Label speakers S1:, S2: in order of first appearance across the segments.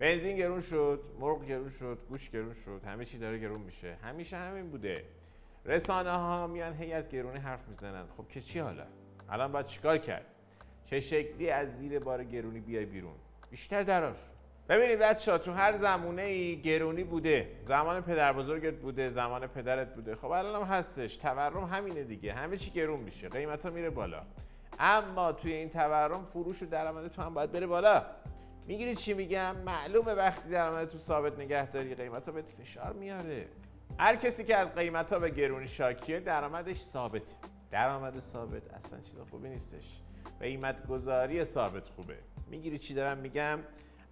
S1: بنزین گرون شد مرغ گرون شد گوش گرون شد همه چی داره گرون میشه. همیشه همین بوده. رسانه ها میان هی از گرونی حرف می‌زنن. خب که چی حالا؟ الان باید چیکار کرد؟ چه شکلی از زیر بار گرونی بیای بیرون؟ بیشتر درار ببینید بچه تو هر زمونه ای گرونی بوده. زمان پدر بزرگت بوده زمان پدرت بوده. خب الان هم هستش. تورم همینه دیگه. همه چی گرون میشه. قیمت ها میره بالا. اما توی این تورم فروش و درآمد تو هم باید بره بالا. می‌گیری چی میگم؟ معلومه وقتی درآمد تو ثابت نگهداری قیمت ها بهت فشار میاره. هر کسی که از قیمت ها به گرونی شاکیه درآمدش ثابت. درآمد ثابت اصلا چیز خوبی نیستش. قیمت گذاری ثابت خوبه. می‌گیری چی دارم میگم؟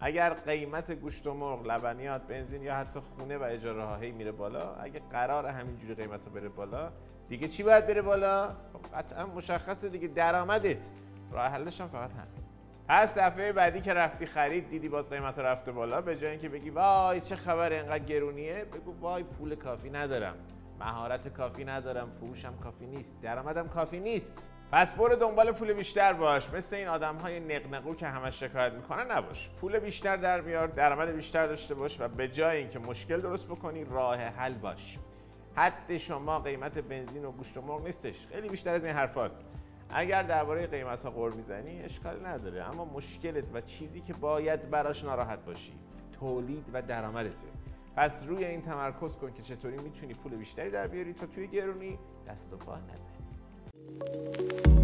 S1: اگر قیمت گوشت و مرغ لبنیات بنزین یا حتی خونه و اجاره ها هی میره بالا اگه قرار همینجوری قیمت ها بره بالا دیگه چی باید بره بالا؟ خب قطعا مشخصه دیگه درآمدت. راه حلش هم فقط همین پس دفعه بعدی که رفتی خرید دیدی باز قیمت رفته بالا. به جای اینکه بگی وای چه خبر اینقدر گرونیه بگو وای پول کافی ندارم. مهارت کافی ندارم فروشم کافی نیست درآمدم کافی نیست. پس برو دنبال پول بیشتر باش. مثل این آدم های نقنقو که همش شکایت می‌کنن نباش. پول بیشتر در میار درآمد بیشتر داشته باش و به جای اینکه مشکل درست بکنی راه حل باش. حد شما قیمت بنزین و گوشت و مرغ نیستش. خیلی بیشتر از این حرفاست. اگر درباره قیمت ها قور می‌زنی اشکال نداره. اما مشکلت و چیزی که باید براش ناراحت باشی تولید و درآمدته. پس روی این تمرکز کن که چطوری می‌تونی پول بیشتری در بیاری تا توی گرونی دست و پا نزنی.